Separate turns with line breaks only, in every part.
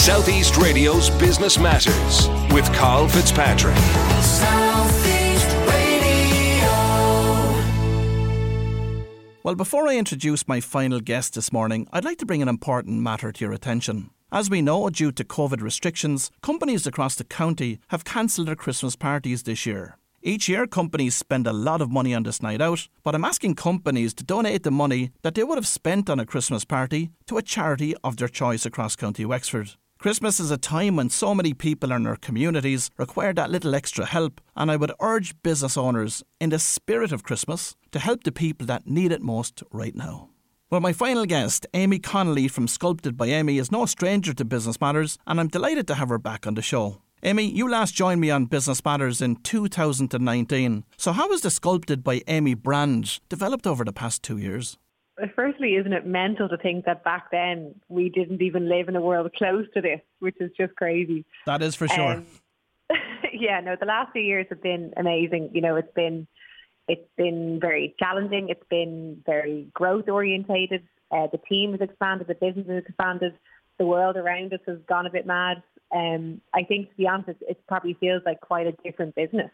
Southeast Radio's Business Matters with Carl Fitzpatrick.
Well, before I introduce my final guest this morning, I'd like to bring an important matter to your attention. As we know, due to COVID restrictions, companies across the county have cancelled their Christmas parties this year. Each year, companies spend a lot of money on this night out, but I'm asking companies to donate the money that they would have spent on a Christmas party to a charity of their choice across County Wexford. Christmas is a time when so many people in our communities require that little extra help, and I would urge business owners, in the spirit of Christmas, to help the people that need it most right now. Well, my final guest, Amy Connolly from Sculpted by Amy, is no stranger to Business Matters, and I'm delighted to have her back on the show. Amy, you last joined me on Business Matters in 2019. So, how has the Sculpted by Amy brand developed over the past two years?
Firstly, isn't it mental to think that back then we didn't even live in a world close to this, which is just crazy.
That is for sure. Um,
yeah, no, the last few years have been amazing. You know, it's been it's been very challenging. It's been very growth orientated. Uh, the team has expanded. The business has expanded. The world around us has gone a bit mad. Um, I think, to be honest, it probably feels like quite a different business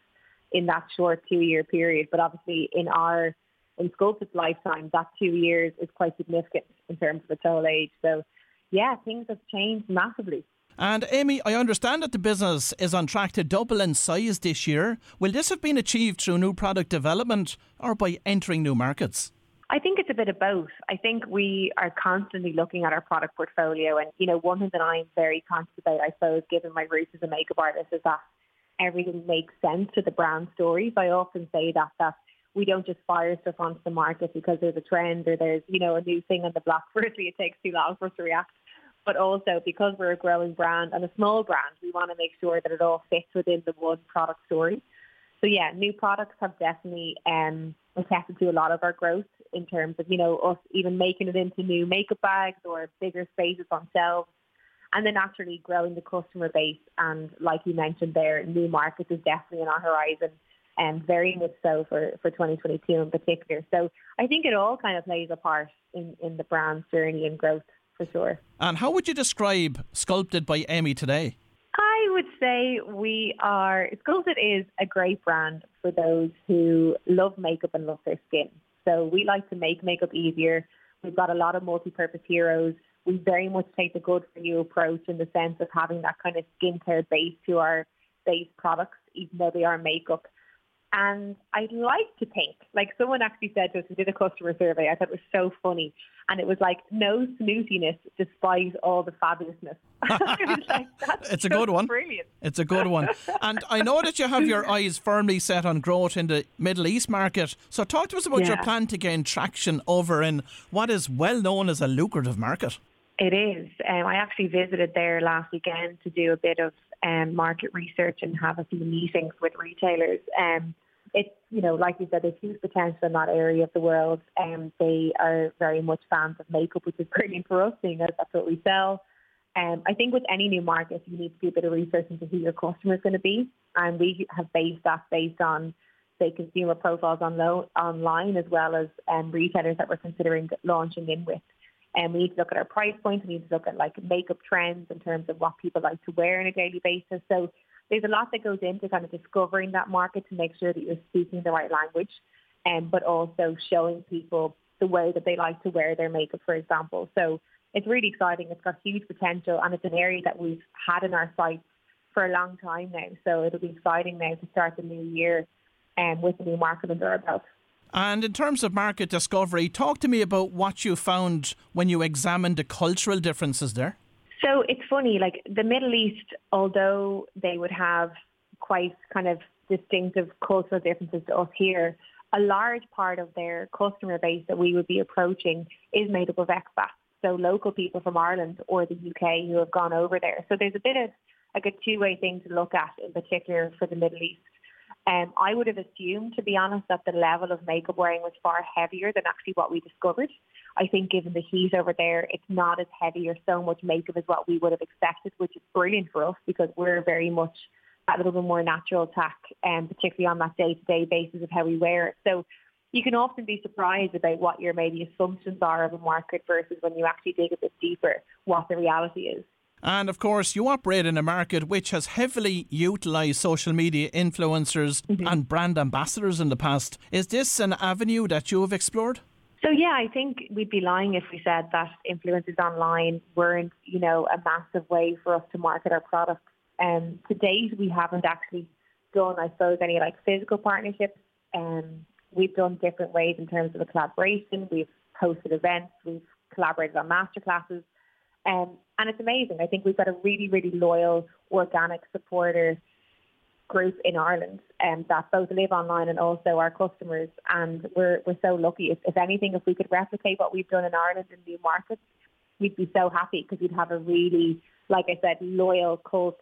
in that short two-year period. But obviously, in our in Sculpted's lifetime, that two years is quite significant in terms of its whole age. So, yeah, things have changed massively.
And Amy, I understand that the business is on track to double in size this year. Will this have been achieved through new product development or by entering new markets?
I think it's a bit of both. I think we are constantly looking at our product portfolio and, you know, one thing that I'm very conscious about, I suppose, given my roots as a makeup artist is that everything makes sense to the brand stories. I often say that, that we don't just fire stuff onto the market because there's a trend or there's, you know, a new thing on the block. Firstly, it takes too long for us to react. But also because we're a growing brand and a small brand, we want to make sure that it all fits within the one product story. So yeah, new products have definitely um, attested to a lot of our growth in terms of, you know, us even making it into new makeup bags or bigger spaces on shelves. And then naturally growing the customer base and like you mentioned there, new markets is definitely on our horizon and very much so for, for 2022 in particular. So I think it all kind of plays a part in, in the brand's journey and growth for sure.
And how would you describe Sculpted by Amy today?
I would say we are, Sculpted is a great brand for those who love makeup and love their skin. So we like to make makeup easier. We've got a lot of multi-purpose heroes. We very much take the good for you approach in the sense of having that kind of skincare base to our base products, even though they are makeup. And I'd like to think, like someone actually said to us, we did a customer survey, I thought it was so funny. And it was like, no snootiness despite all the fabulousness.
like, it's a good one.
Brilliant.
It's a good one. and I know that you have your eyes firmly set on growth in the Middle East market. So talk to us about yeah. your plan to gain traction over in what is well known as a lucrative market.
It is. Um, I actually visited there last weekend to do a bit of um, market research and have a few meetings with retailers. Um, it's, you know, like you said, there's huge potential in that area of the world. And um, they are very much fans of makeup, which is brilliant for us, seeing as that's what we sell. Um, I think with any new market, you need to do a bit of research into who your customer is going to be. And we have based that based on, say, consumer profiles on lo- online as well as um, retailers that we're considering launching in with. And we need to look at our price points. We need to look at like makeup trends in terms of what people like to wear on a daily basis. So there's a lot that goes into kind of discovering that market to make sure that you're speaking the right language, and um, but also showing people the way that they like to wear their makeup, for example. So it's really exciting. It's got huge potential, and it's an area that we've had in our sights for a long time now. So it'll be exciting now to start the new year um, with a new market under our belt.
And in terms of market discovery, talk to me about what you found when you examined the cultural differences there.
So it's funny, like the Middle East, although they would have quite kind of distinctive cultural differences to us here, a large part of their customer base that we would be approaching is made up of expats. So local people from Ireland or the UK who have gone over there. So there's a bit of like a two-way thing to look at in particular for the Middle East. Um, I would have assumed, to be honest, that the level of makeup wearing was far heavier than actually what we discovered. I think given the heat over there, it's not as heavy or so much makeup as what we would have expected, which is brilliant for us because we're very much a little bit more natural tack, um, particularly on that day-to-day basis of how we wear it. So you can often be surprised about what your maybe assumptions are of a market versus when you actually dig a bit deeper, what the reality is.
And of course, you operate in a market which has heavily utilised social media influencers mm-hmm. and brand ambassadors in the past. Is this an avenue that you have explored?
So yeah, I think we'd be lying if we said that influencers online weren't, you know, a massive way for us to market our products. Um, to date, we haven't actually done, I suppose, any like physical partnerships. Um, we've done different ways in terms of the collaboration. We've hosted events. We've collaborated on masterclasses. Um, and it's amazing. I think we've got a really, really loyal, organic supporter group in Ireland um, that both live online and also our customers. And we're, we're so lucky. If, if anything, if we could replicate what we've done in Ireland in new markets, we'd be so happy because we'd have a really, like I said, loyal cult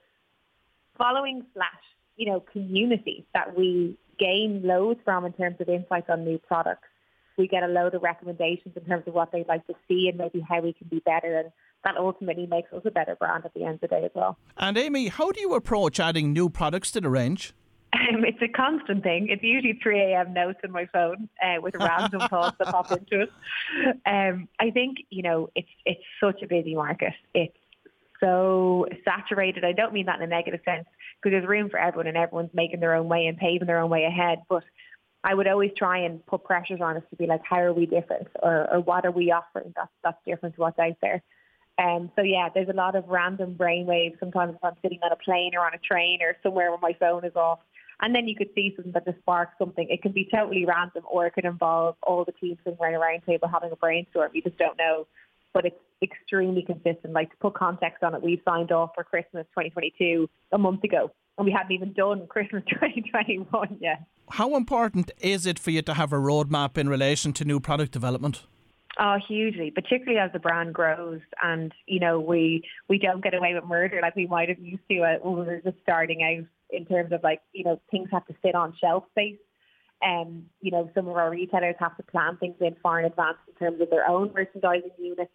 following slash, you know, community that we gain loads from in terms of insights on new products. We get a load of recommendations in terms of what they'd like to see and maybe how we can be better. And that ultimately makes us a better brand at the end of the day as well.
And Amy, how do you approach adding new products to the range?
Um, it's a constant thing. It's usually 3 a.m. notes in my phone uh, with a random thoughts that pop into it. Um, I think, you know, it's it's such a busy market. It's so saturated. I don't mean that in a negative sense because there's room for everyone and everyone's making their own way and paving their own way ahead. But I would always try and put pressures on us to be like, how are we different or, or what are we offering that's, that's different to what's out there? Um, so yeah, there's a lot of random brainwaves. Sometimes if I'm sitting on a plane or on a train or somewhere where my phone is off, and then you could see something that just sparks something. It can be totally random, or it could involve all the teams sitting around a round table having a brainstorm. You just don't know, but it's extremely consistent. Like to put context on it, we signed off for Christmas 2022 a month ago, and we hadn't even done Christmas 2021 yet.
How important is it for you to have a roadmap in relation to new product development?
Oh, hugely, particularly as the brand grows and, you know, we, we don't get away with murder like we might have used to uh, when we were just starting out in terms of like, you know, things have to fit on shelf space. And, um, you know, some of our retailers have to plan things in far in advance in terms of their own merchandising units.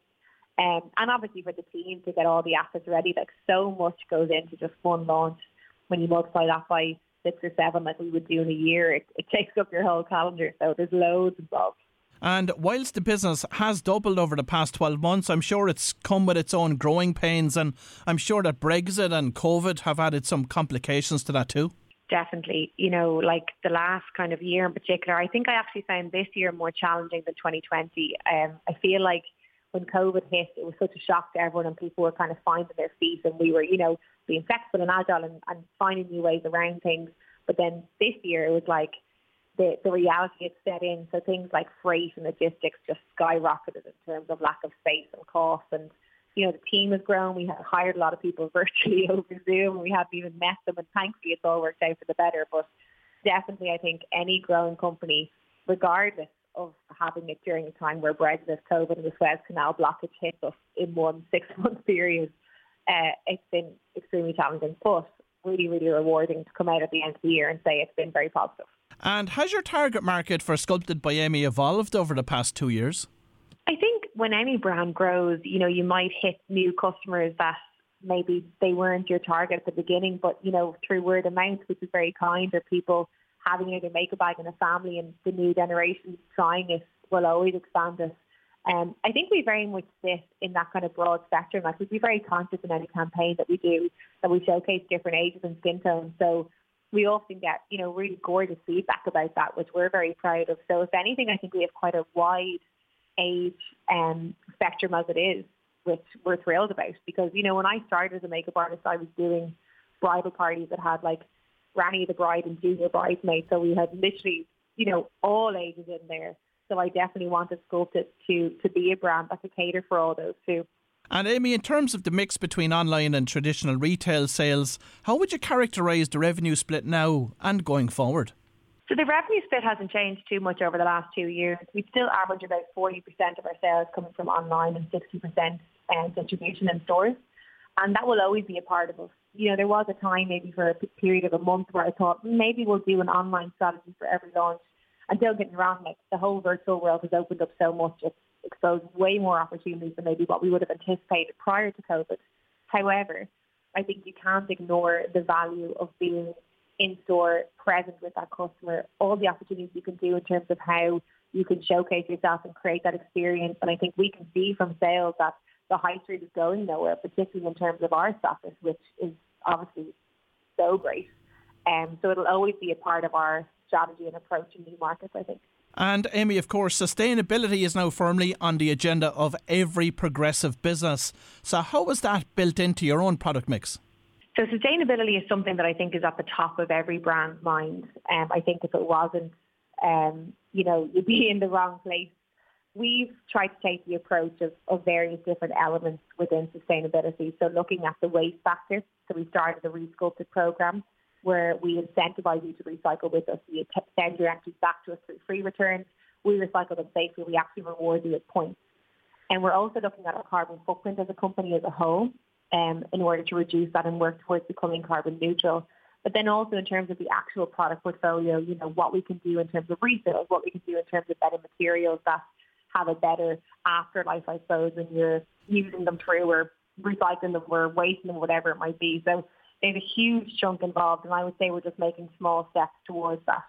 Um, and obviously for the team to get all the assets ready, like so much goes into just one launch. When you multiply that by six or seven like we would do in a year, it, it takes up your whole calendar. So there's loads involved.
And whilst the business has doubled over the past 12 months, I'm sure it's come with its own growing pains. And I'm sure that Brexit and COVID have added some complications to that too.
Definitely. You know, like the last kind of year in particular, I think I actually found this year more challenging than 2020. Um, I feel like when COVID hit, it was such a shock to everyone and people were kind of finding their feet and we were, you know, being flexible and agile and, and finding new ways around things. But then this year it was like, the, the reality had set in. So things like freight and logistics just skyrocketed in terms of lack of space and cost. And, you know, the team has grown. We have hired a lot of people virtually over Zoom. We haven't even met them. And thankfully it's all worked out for the better. But definitely I think any growing company, regardless of having it during a time where Brexit, COVID and the Suez Canal blockage hit us in one six-month period, uh, it's been extremely challenging, but really, really rewarding to come out at the end of the year and say it's been very positive.
And has your target market for Sculpted by Amy evolved over the past two years?
I think when any brand grows, you know, you might hit new customers that maybe they weren't your target at the beginning, but, you know, through word of mouth, which is very kind, or people having in makeup bag in a family and the new generation trying it will always expand it. Um, I think we very much sit in that kind of broad spectrum. Like we'd be very conscious in any campaign that we do that we showcase different ages and skin tones. So we often get, you know, really gorgeous feedback about that, which we're very proud of. So if anything, I think we have quite a wide age um, spectrum as it is, which we're thrilled about because, you know, when I started as a makeup artist, I was doing bridal parties that had like Granny the Bride and Junior Bridesmaids. So we had literally, you know, all ages in there. So I definitely wanted Sculpted to, to be a brand that could cater for all those too.
And Amy, in terms of the mix between online and traditional retail sales, how would you characterise the revenue split now and going forward?
So the revenue split hasn't changed too much over the last two years. We still average about 40% of our sales coming from online and 60% uh, distribution in stores. And that will always be a part of us. You know, there was a time maybe for a period of a month where I thought maybe we'll do an online strategy for every launch. And don't get me wrong, like the whole virtual world has opened up so much. It's exposed way more opportunities than maybe what we would have anticipated prior to COVID. However, I think you can't ignore the value of being in store, present with that customer, all the opportunities you can do in terms of how you can showcase yourself and create that experience. And I think we can see from sales that the high street is going nowhere, particularly in terms of our status, which is obviously so great. Um, so it'll always be a part of our strategy and approach in new markets, I think.
And Amy, of course, sustainability is now firmly on the agenda of every progressive business. So, how is that built into your own product mix?
So, sustainability is something that I think is at the top of every brand's mind. Um, I think if it wasn't, um, you know, you'd be in the wrong place. We've tried to take the approach of, of various different elements within sustainability. So, looking at the waste factor. So, we started the Resculpted program where we incentivize you to recycle with us. We send your empties back to us through free returns. We recycle them safely. We actually reward you with points. And we're also looking at our carbon footprint as a company as a whole um, in order to reduce that and work towards becoming carbon neutral. But then also in terms of the actual product portfolio, you know, what we can do in terms of refills, what we can do in terms of better materials that have a better afterlife, I suppose, when you're using them through or recycling them or wasting them, whatever it might be. So there's a huge chunk involved, and I would say we're just making small steps towards that.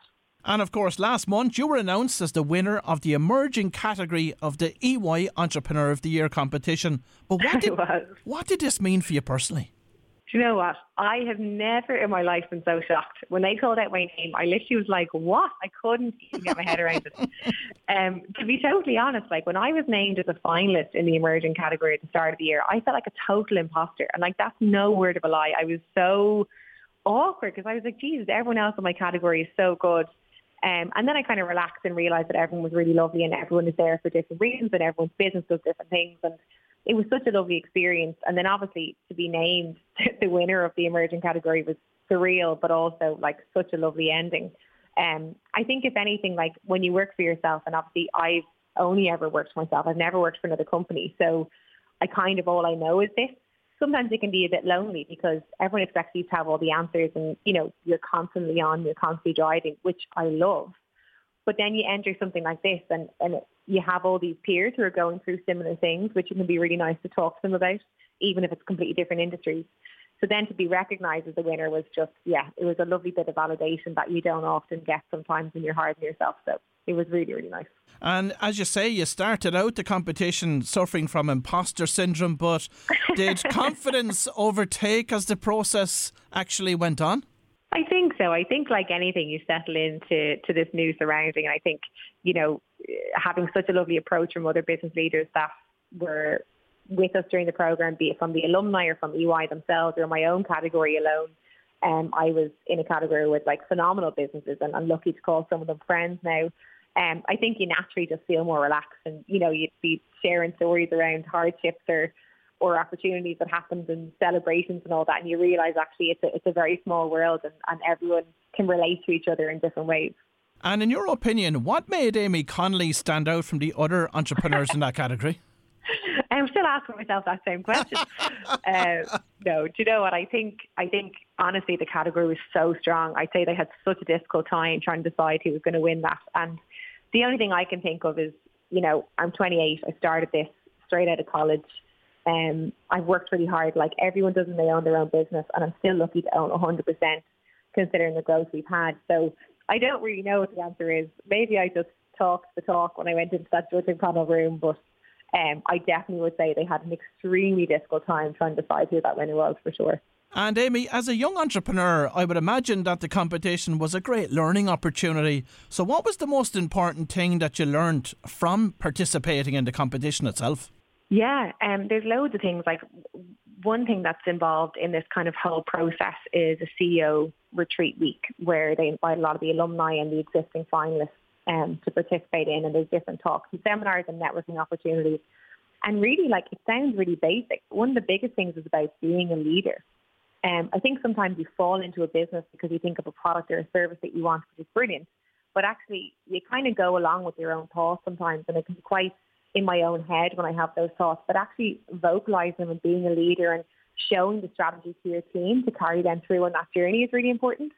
And of course, last month you were announced as the winner of the emerging category of the EY Entrepreneur of the Year competition. But what did, what did this mean for you personally?
Do you know what? I have never in my life been so shocked. When they called out my name, I literally was like, what? I couldn't even get my head around it. Um, to be totally honest, like when I was named as a finalist in the emerging category at the start of the year, I felt like a total imposter. And like, that's no word of a lie. I was so awkward because I was like, Jesus, everyone else in my category is so good. Um, and then I kind of relaxed and realised that everyone was really lovely and everyone is there for different reasons and everyone's business does different things. And it was such a lovely experience. And then obviously to be named the winner of the emerging category was surreal, but also like such a lovely ending. Um, I think if anything, like when you work for yourself, and obviously I've only ever worked for myself, I've never worked for another company. So I kind of all I know is this. Sometimes it can be a bit lonely because everyone expects you to have all the answers and, you know, you're constantly on, you're constantly driving, which I love. But then you enter something like this and, and you have all these peers who are going through similar things, which can be really nice to talk to them about, even if it's completely different industries. So then to be recognised as a winner was just, yeah, it was a lovely bit of validation that you don't often get sometimes when you're hard on yourself. So it was really, really nice.
And as you say, you started out the competition suffering from imposter syndrome, but did confidence overtake as the process actually went on?
I think so. I think like anything, you settle into to this new surrounding. And I think, you know, having such a lovely approach from other business leaders that were with us during the program, be it from the alumni or from EY themselves or my own category alone. Um, I was in a category with like phenomenal businesses and I'm lucky to call some of them friends now. Um, I think you naturally just feel more relaxed and, you know, you'd be sharing stories around hardships or or opportunities that happened and celebrations and all that, and you realise actually it's a, it's a very small world and, and everyone can relate to each other in different ways.
And in your opinion, what made Amy Connolly stand out from the other entrepreneurs in that category?
I'm still asking myself that same question. uh, no, do you know what? I think I think honestly the category was so strong. I'd say they had such a difficult time trying to decide who was going to win that. And the only thing I can think of is, you know, I'm 28. I started this straight out of college. Um, I've worked really hard. Like everyone does, not they own their own business, and I'm still lucky to own 100% considering the growth we've had. So I don't really know what the answer is. Maybe I just talked the talk when I went into that judging panel room, but um, I definitely would say they had an extremely difficult time trying to decide who that winner was for sure.
And Amy, as a young entrepreneur, I would imagine that the competition was a great learning opportunity. So, what was the most important thing that you learned from participating in the competition itself?
Yeah, um, there's loads of things. Like one thing that's involved in this kind of whole process is a CEO retreat week where they invite a lot of the alumni and the existing finalists um, to participate in, and there's different talks and seminars and networking opportunities. And really, like it sounds really basic. One of the biggest things is about being a leader. Um, I think sometimes you fall into a business because you think of a product or a service that you want, which is brilliant. But actually, you kind of go along with your own thoughts sometimes, and it can be quite in my own head when I have those thoughts, but actually vocalizing them and being a leader and showing the strategy to your team to carry them through on that journey is really important.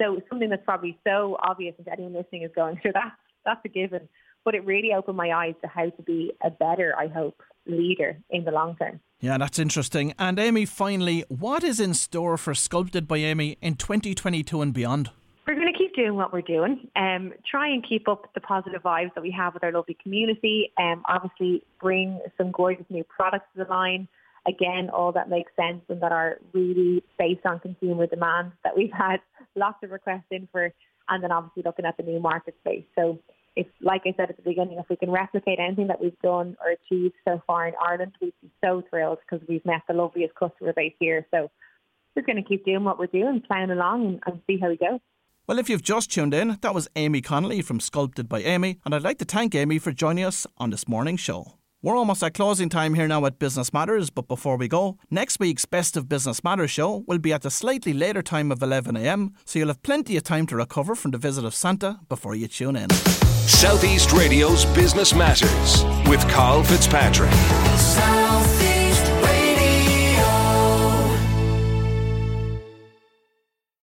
So something that's probably so obvious and anyone listening is going through that, that's a given. But it really opened my eyes to how to be a better, I hope, leader in the long term.
Yeah, that's interesting. And Amy, finally, what is in store for Sculpted by Amy in 2022 and beyond?
We're going to keep doing what we're doing. Um, try and keep up the positive vibes that we have with our lovely community. Um, obviously, bring some gorgeous new products to the line. Again, all that makes sense and that are really based on consumer demand that we've had lots of requests in for, and then obviously looking at the new market space. So, if, like I said at the beginning, if we can replicate anything that we've done or achieved so far in Ireland, we'd be so thrilled because we've met the loveliest customer base here. So, we're going to keep doing what we're doing, playing along, and, and see how we go.
Well, if you've just tuned in, that was Amy Connolly from Sculpted by Amy, and I'd like to thank Amy for joining us on this morning's show. We're almost at closing time here now at Business Matters, but before we go, next week's Best of Business Matters show will be at a slightly later time of 11am, so you'll have plenty of time to recover from the visit of Santa before you tune in.
Southeast Radio's Business Matters with Carl Fitzpatrick. Southeast.